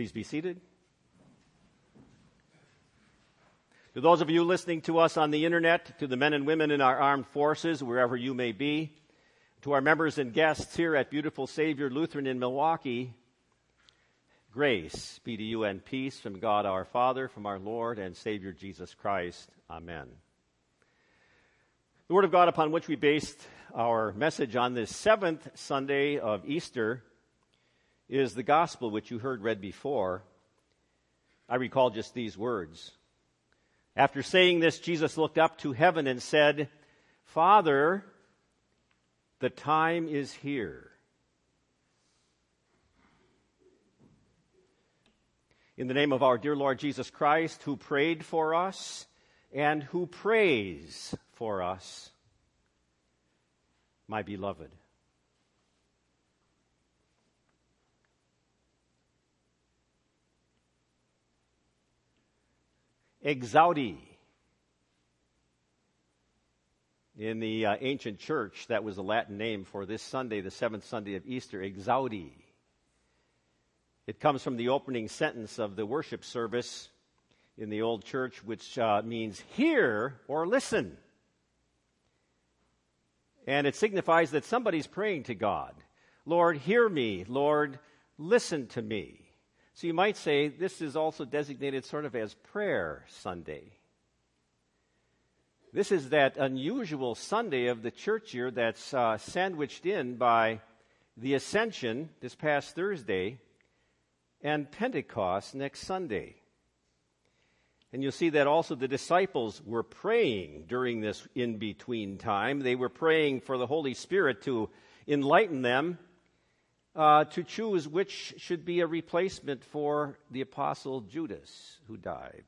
Please be seated. To those of you listening to us on the internet, to the men and women in our armed forces, wherever you may be, to our members and guests here at Beautiful Savior Lutheran in Milwaukee, grace be to you and peace from God our Father, from our Lord and Savior Jesus Christ. Amen. The Word of God upon which we based our message on this seventh Sunday of Easter is the gospel which you heard read before. I recall just these words. After saying this, Jesus looked up to heaven and said, Father, the time is here. In the name of our dear Lord Jesus Christ, who prayed for us and who prays for us, my beloved. Exaudi. In the uh, ancient church, that was the Latin name for this Sunday, the seventh Sunday of Easter, Exaudi. It comes from the opening sentence of the worship service in the old church, which uh, means hear or listen. And it signifies that somebody's praying to God. Lord, hear me. Lord, listen to me. So you might say this is also designated sort of as Prayer Sunday. This is that unusual Sunday of the church year that's uh, sandwiched in by the Ascension this past Thursday and Pentecost next Sunday. And you'll see that also the disciples were praying during this in between time. They were praying for the Holy Spirit to enlighten them uh, to choose which should be a replacement for the apostle Judas, who died.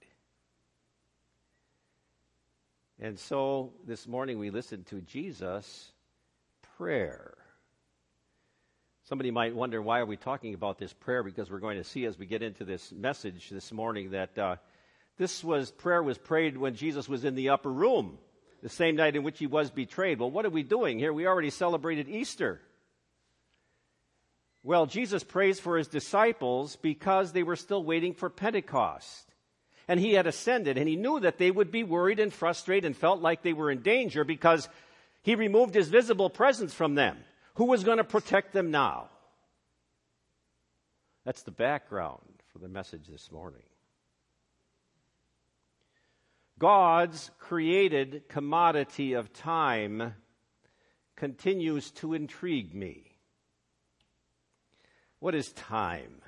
And so this morning we listened to Jesus' prayer. Somebody might wonder why are we talking about this prayer because we're going to see as we get into this message this morning that uh, this was prayer was prayed when Jesus was in the upper room, the same night in which he was betrayed. Well, what are we doing here? We already celebrated Easter. Well, Jesus prays for his disciples because they were still waiting for Pentecost. And he had ascended, and he knew that they would be worried and frustrated and felt like they were in danger because he removed his visible presence from them. Who was going to protect them now? That's the background for the message this morning. God's created commodity of time continues to intrigue me. What is time?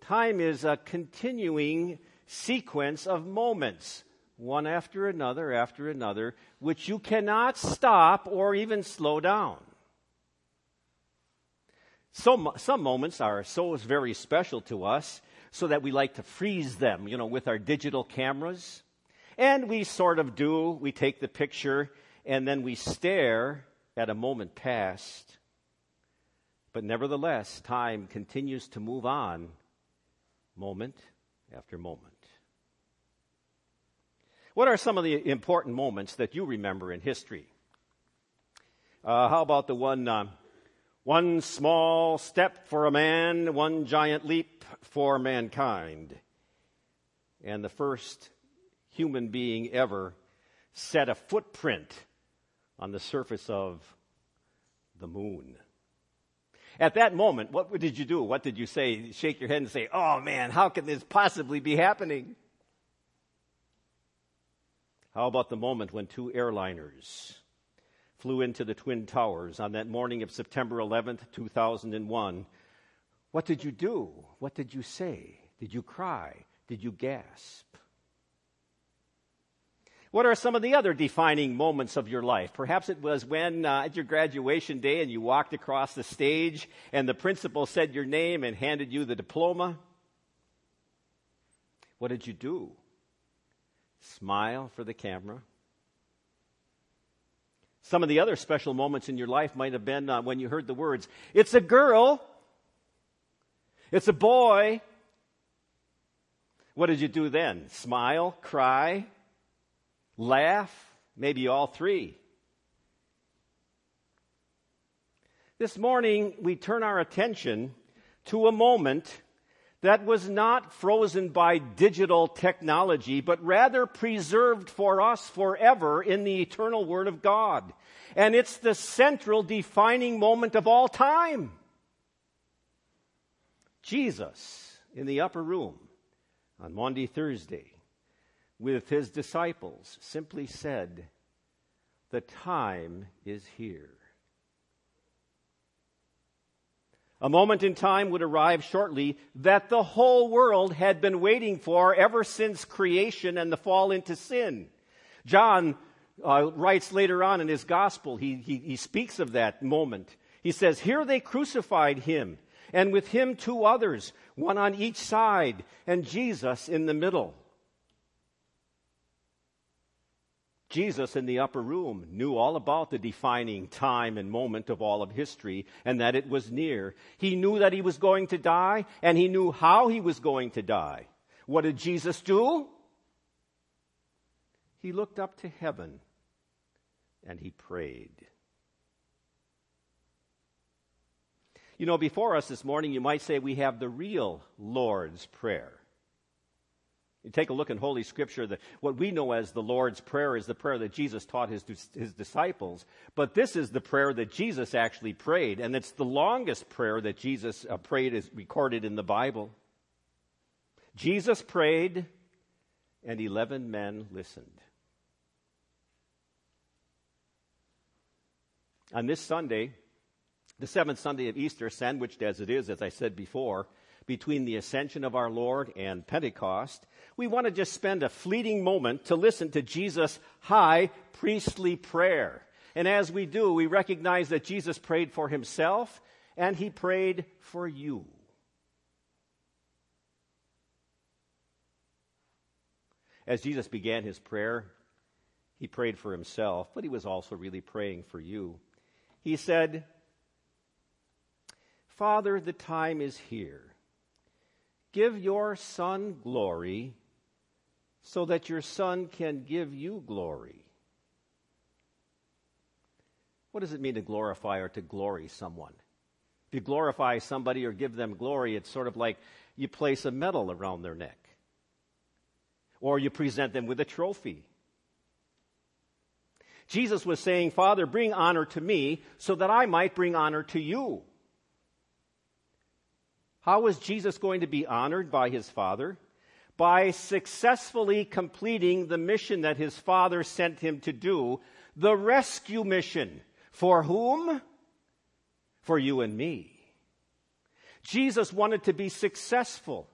Time is a continuing sequence of moments, one after another after another, which you cannot stop or even slow down. So, some moments are so very special to us so that we like to freeze them, you know, with our digital cameras. And we sort of do. We take the picture and then we stare at a moment past but nevertheless, time continues to move on moment after moment. What are some of the important moments that you remember in history? Uh, how about the one, uh, one small step for a man, one giant leap for mankind? And the first human being ever set a footprint on the surface of the moon. At that moment, what did you do? What did you say? Shake your head and say, Oh man, how can this possibly be happening? How about the moment when two airliners flew into the Twin Towers on that morning of September 11th, 2001? What did you do? What did you say? Did you cry? Did you gasp? What are some of the other defining moments of your life? Perhaps it was when uh, at your graduation day and you walked across the stage and the principal said your name and handed you the diploma. What did you do? Smile for the camera. Some of the other special moments in your life might have been uh, when you heard the words, It's a girl. It's a boy. What did you do then? Smile? Cry? Laugh, maybe all three. This morning, we turn our attention to a moment that was not frozen by digital technology, but rather preserved for us forever in the eternal Word of God. And it's the central defining moment of all time. Jesus in the upper room on Maundy Thursday with his disciples simply said, The time is here. A moment in time would arrive shortly that the whole world had been waiting for ever since creation and the fall into sin. John uh, writes later on in his gospel, he, he, he speaks of that moment. He says, Here they crucified him, and with him two others, one on each side, and Jesus in the middle. Jesus in the upper room knew all about the defining time and moment of all of history and that it was near. He knew that he was going to die and he knew how he was going to die. What did Jesus do? He looked up to heaven and he prayed. You know, before us this morning, you might say we have the real Lord's Prayer. You take a look in Holy Scripture, that what we know as the Lord's Prayer is the prayer that Jesus taught his, his disciples. But this is the prayer that Jesus actually prayed, and it's the longest prayer that Jesus uh, prayed is recorded in the Bible. Jesus prayed, and 11 men listened. On this Sunday, the seventh Sunday of Easter, sandwiched as it is, as I said before, between the ascension of our Lord and Pentecost, we want to just spend a fleeting moment to listen to Jesus' high priestly prayer. And as we do, we recognize that Jesus prayed for himself and he prayed for you. As Jesus began his prayer, he prayed for himself, but he was also really praying for you. He said, Father, the time is here. Give your Son glory so that your Son can give you glory. What does it mean to glorify or to glory someone? If you glorify somebody or give them glory, it's sort of like you place a medal around their neck, or you present them with a trophy. Jesus was saying, Father, bring honor to me so that I might bring honor to you. How was Jesus going to be honored by his Father? By successfully completing the mission that his Father sent him to do, the rescue mission. For whom? For you and me. Jesus wanted to be successful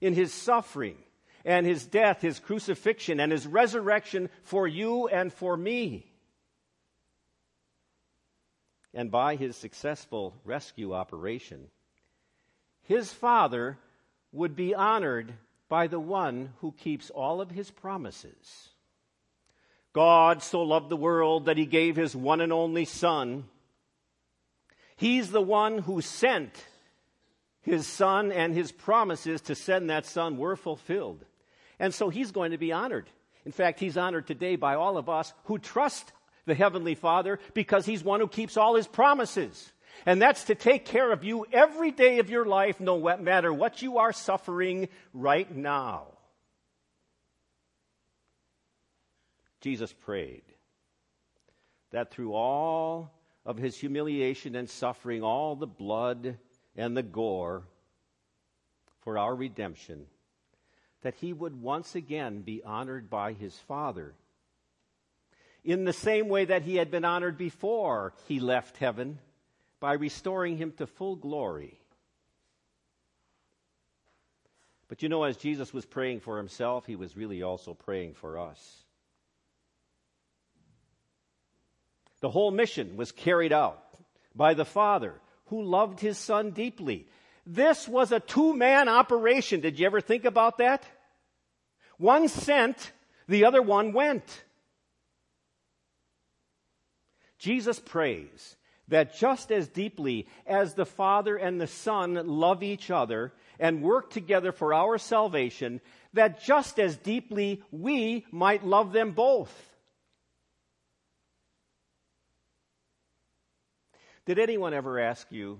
in his suffering and his death, his crucifixion, and his resurrection for you and for me. And by his successful rescue operation, his Father would be honored by the one who keeps all of his promises. God so loved the world that he gave his one and only Son. He's the one who sent his Son, and his promises to send that Son were fulfilled. And so he's going to be honored. In fact, he's honored today by all of us who trust the Heavenly Father because he's one who keeps all his promises. And that's to take care of you every day of your life, no matter what you are suffering right now. Jesus prayed that through all of his humiliation and suffering, all the blood and the gore for our redemption, that he would once again be honored by his Father. In the same way that he had been honored before he left heaven by restoring him to full glory. But you know, as Jesus was praying for himself, he was really also praying for us. The whole mission was carried out by the Father who loved his Son deeply. This was a two man operation. Did you ever think about that? One sent, the other one went. Jesus prays that just as deeply as the Father and the Son love each other and work together for our salvation, that just as deeply we might love them both. Did anyone ever ask you,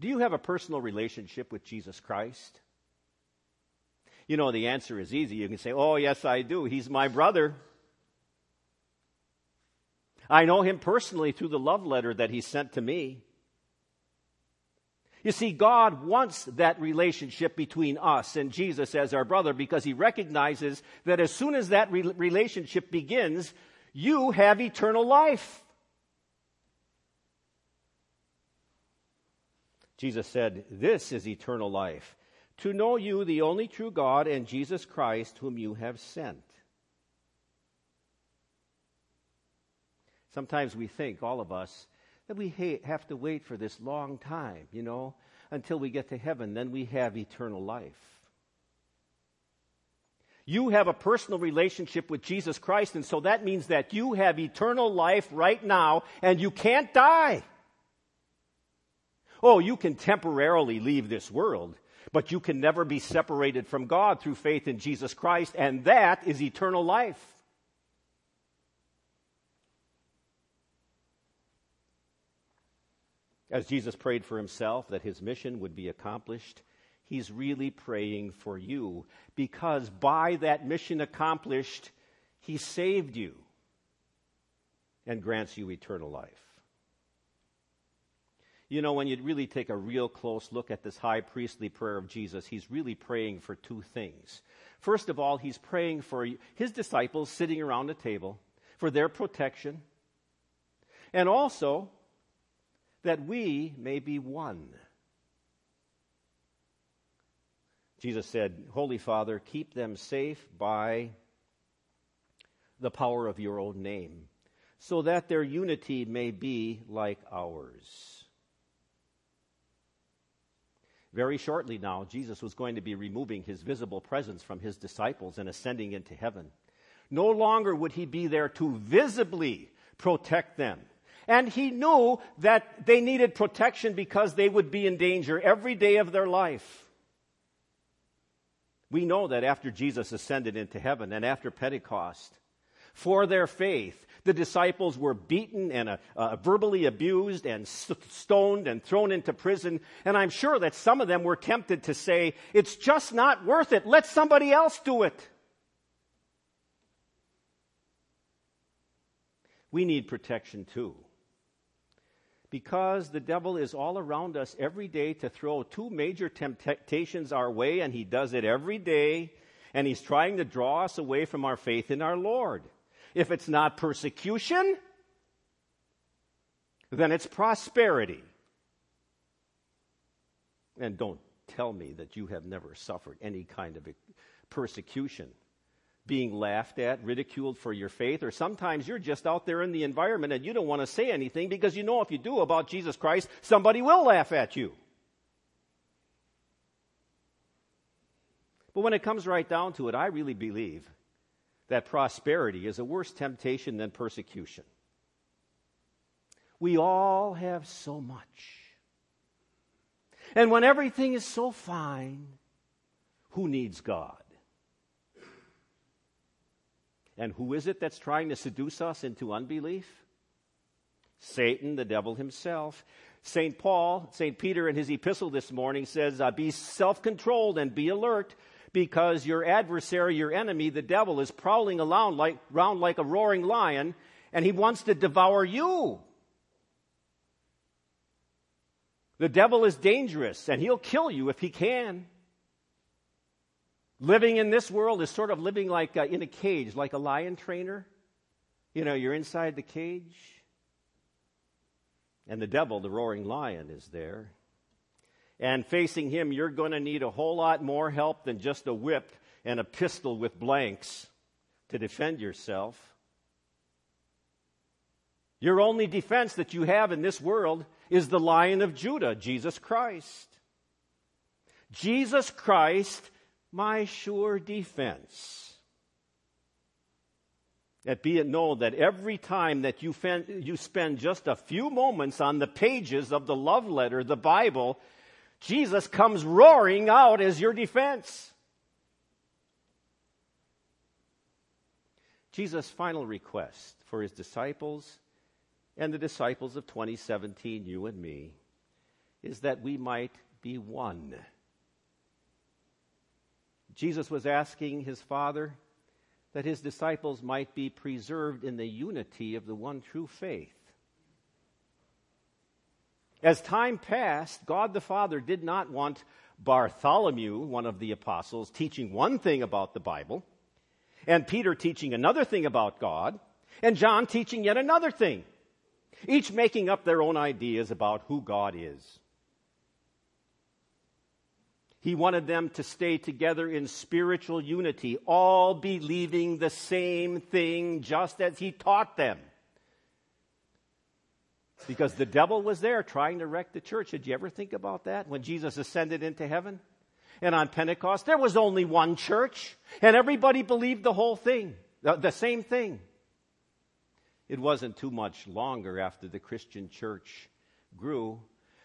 Do you have a personal relationship with Jesus Christ? You know, the answer is easy. You can say, Oh, yes, I do. He's my brother. I know him personally through the love letter that he sent to me. You see, God wants that relationship between us and Jesus as our brother because he recognizes that as soon as that re- relationship begins, you have eternal life. Jesus said, This is eternal life, to know you, the only true God, and Jesus Christ, whom you have sent. Sometimes we think, all of us, that we have to wait for this long time, you know, until we get to heaven. Then we have eternal life. You have a personal relationship with Jesus Christ, and so that means that you have eternal life right now, and you can't die. Oh, you can temporarily leave this world, but you can never be separated from God through faith in Jesus Christ, and that is eternal life. As Jesus prayed for himself that his mission would be accomplished, he's really praying for you because by that mission accomplished, he saved you and grants you eternal life. You know, when you really take a real close look at this high priestly prayer of Jesus, he's really praying for two things. First of all, he's praying for his disciples sitting around the table, for their protection, and also that we may be one. Jesus said, Holy Father, keep them safe by the power of your own name, so that their unity may be like ours. Very shortly now, Jesus was going to be removing his visible presence from his disciples and ascending into heaven. No longer would he be there to visibly protect them and he knew that they needed protection because they would be in danger every day of their life. We know that after Jesus ascended into heaven and after Pentecost, for their faith, the disciples were beaten and uh, uh, verbally abused and stoned and thrown into prison. And I'm sure that some of them were tempted to say, It's just not worth it. Let somebody else do it. We need protection too because the devil is all around us every day to throw two major temptations our way, and he does it every day, and he's trying to draw us away from our faith in our Lord. If it's not persecution, then it's prosperity. And don't tell me that you have never suffered any kind of persecution being laughed at, ridiculed for your faith, or sometimes you're just out there in the environment and you don't want to say anything because you know if you do about Jesus Christ, somebody will laugh at you. But when it comes right down to it, I really believe that prosperity is a worse temptation than persecution. We all have so much. And when everything is so fine, who needs God? And who is it that's trying to seduce us into unbelief? Satan, the devil himself. St. Paul, St. Peter in his epistle this morning says, uh, Be self controlled and be alert because your adversary, your enemy, the devil, is prowling around like, around like a roaring lion and he wants to devour you. The devil is dangerous and he'll kill you if he can. Living in this world is sort of living like uh, in a cage, like a lion trainer. You know, you're inside the cage, and the devil, the roaring lion, is there. And facing him, you're going to need a whole lot more help than just a whip and a pistol with blanks to defend yourself. Your only defense that you have in this world is the Lion of Judah, Jesus Christ. Jesus Christ my sure defense. That be it known that every time that you, you spend just a few moments on the pages of the love letter, the Bible, Jesus comes roaring out as your defense. Jesus' final request for his disciples and the disciples of 2017, you and me, is that we might be one. Jesus was asking his Father that his disciples might be preserved in the unity of the one true faith. As time passed, God the Father did not want Bartholomew, one of the apostles, teaching one thing about the Bible, and Peter teaching another thing about God, and John teaching yet another thing, each making up their own ideas about who God is. He wanted them to stay together in spiritual unity, all believing the same thing just as he taught them. Because the devil was there trying to wreck the church. Did you ever think about that when Jesus ascended into heaven? And on Pentecost, there was only one church, and everybody believed the whole thing, the, same thing. It wasn't too much longer after the Christian church grew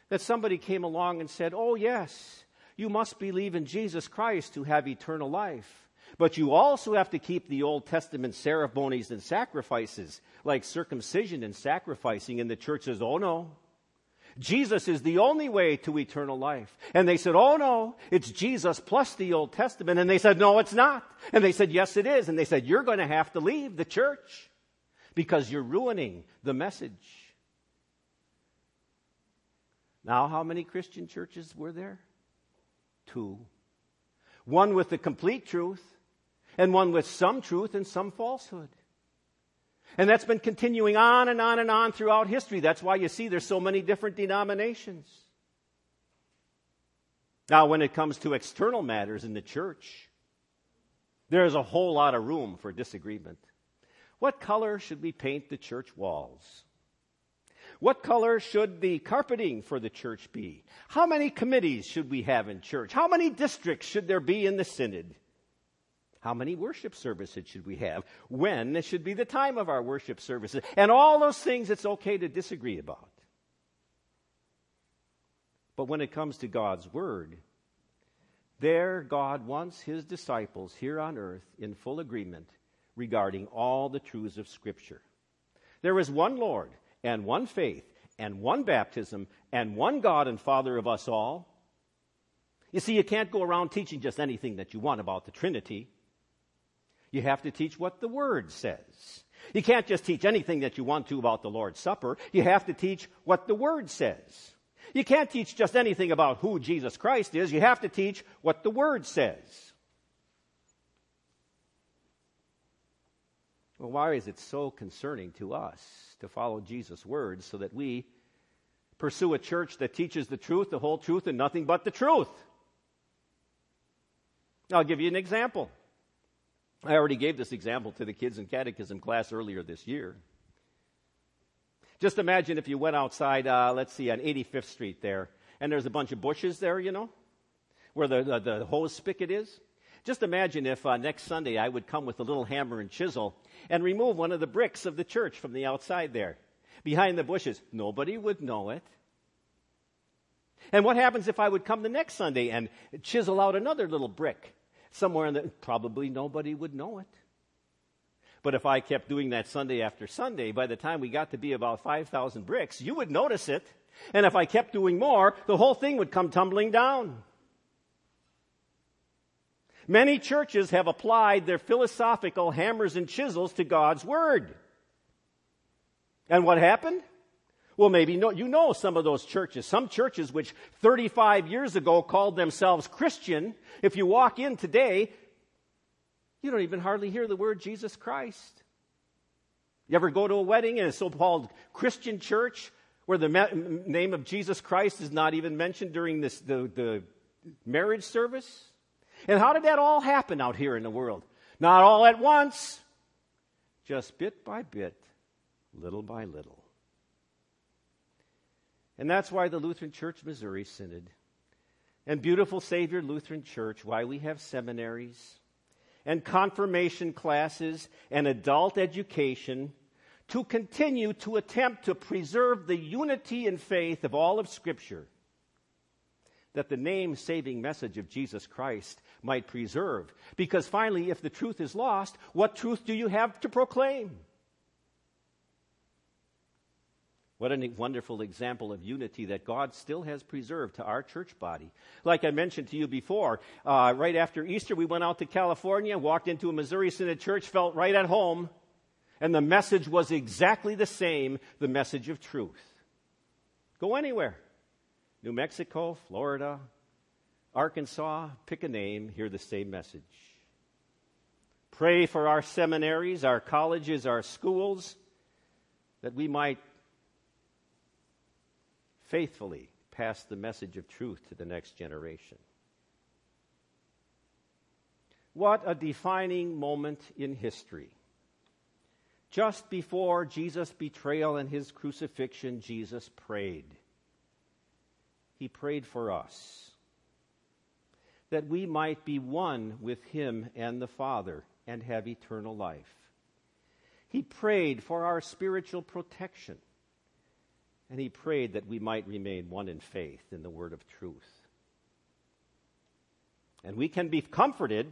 that somebody came along and said, Oh, yes, you must believe in Jesus Christ to have eternal life. But you also have to keep the Old Testament ceremonies and sacrifices, like circumcision and sacrificing. And the church says, oh no. Jesus is the only way to eternal life. And they said, oh no, it's Jesus plus the Old Testament. And they said, no, it's not. And they said, yes, it is. And they said, you're going to have to leave the church because you're ruining the message. Now, how many Christian churches were there? Two one with the complete truth, and one with some truth and some falsehood. And that's been continuing on and on and on throughout history. That's why you see there's so many different denominations. Now, when it comes to external matters in the church, there's a whole lot of room for disagreement. What color should we paint the church walls? What color should the carpeting for the church be? How many committees should we have in church? How many districts should there be in the synod? How many worship services should we have? When should be the time of our worship services? And all those things it's okay to disagree about. But when it comes to God's Word, there God wants His disciples here on earth in full agreement regarding all the truths of Scripture. There is one Lord and one faith and one baptism and one God and Father of us all. You see, you can't go around teaching just anything that you want about the Trinity. You have to teach what the Word says. You can't just teach anything that you want to about the Lord's Supper. You have to teach what the Word says. You can't teach just anything about who Jesus Christ is. You have to teach what the Word says. Well, why is it so concerning to us to follow Jesus' words so that we pursue a church that teaches the truth, the whole truth, and nothing but the truth? I'll give you an example. I already gave this example to the kids in catechism class earlier this year. Just imagine if you went outside, uh, let's see, on 85th Street there, and there's a bunch of bushes there, you know, where the, the, the hose spigot is. Just imagine if uh, next Sunday I would come with a little hammer and chisel and remove one of the bricks of the church from the outside there, behind the bushes. Nobody would know it. And what happens if I would come the next Sunday and chisel out another little brick somewhere in the, probably nobody would know it. But if I kept doing that Sunday after Sunday, by the time we got to be about 5,000 bricks, you would notice it. And if I kept doing more, the whole thing would come tumbling down. Many churches have applied their philosophical hammers and chisels to God's Word. And what happened? Well, maybe you know some of those churches. Some churches which 35 years ago called themselves Christian, if you walk in today, you don't even hardly hear the word Jesus Christ. You ever go to a wedding in a so called Christian church where the name of Jesus Christ is not even mentioned during this, the, the marriage service? And how did that all happen out here in the world? Not all at once, just bit by bit, little by little. And that's why the Lutheran Church Missouri Synod and beautiful Savior Lutheran Church, why we have seminaries and confirmation classes and adult education to continue to attempt to preserve the unity and faith of all of Scripture that the name saving message of Jesus Christ might preserve. Because finally, if the truth is lost, what truth do you have to proclaim? What a wonderful example of unity that God still has preserved to our church body. Like I mentioned to you before, uh, right after Easter, we went out to California, walked into a Missouri Synod church, felt right at home, and the message was exactly the same the message of truth. Go anywhere New Mexico, Florida, Arkansas, pick a name, hear the same message. Pray for our seminaries, our colleges, our schools, that we might faithfully pass the message of truth to the next generation. What a defining moment in history. Just before Jesus' betrayal and his crucifixion, Jesus prayed. He prayed for us that we might be one with him and the Father and have eternal life. He prayed for our spiritual protection and he prayed that we might remain one in faith in the word of truth. And we can be comforted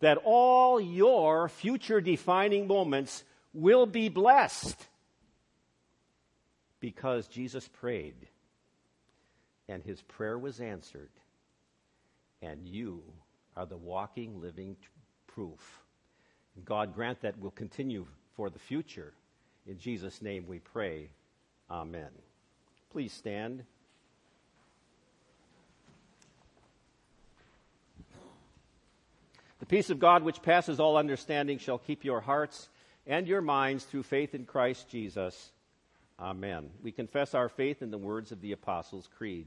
that all your future defining moments will be blessed because Jesus prayed and his prayer was answered, and you are the walking, living t- proof. God grant that will continue for the future. In Jesus' name we pray. Amen. Please stand. The peace of God, which passes all understanding, shall keep your hearts and your minds through faith in Christ Jesus. Amen. We confess our faith in the words of the Apostles' Creed.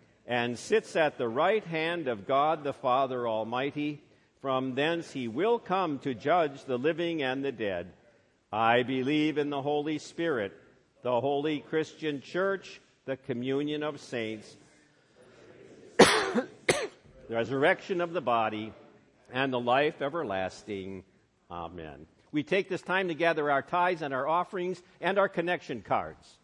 and sits at the right hand of God the Father Almighty. From thence he will come to judge the living and the dead. I believe in the Holy Spirit the holy Christian church, the communion of saints, the resurrection of the body, and the life everlasting. Amen. We take this time to gather our tithes and our offerings and our connection cards.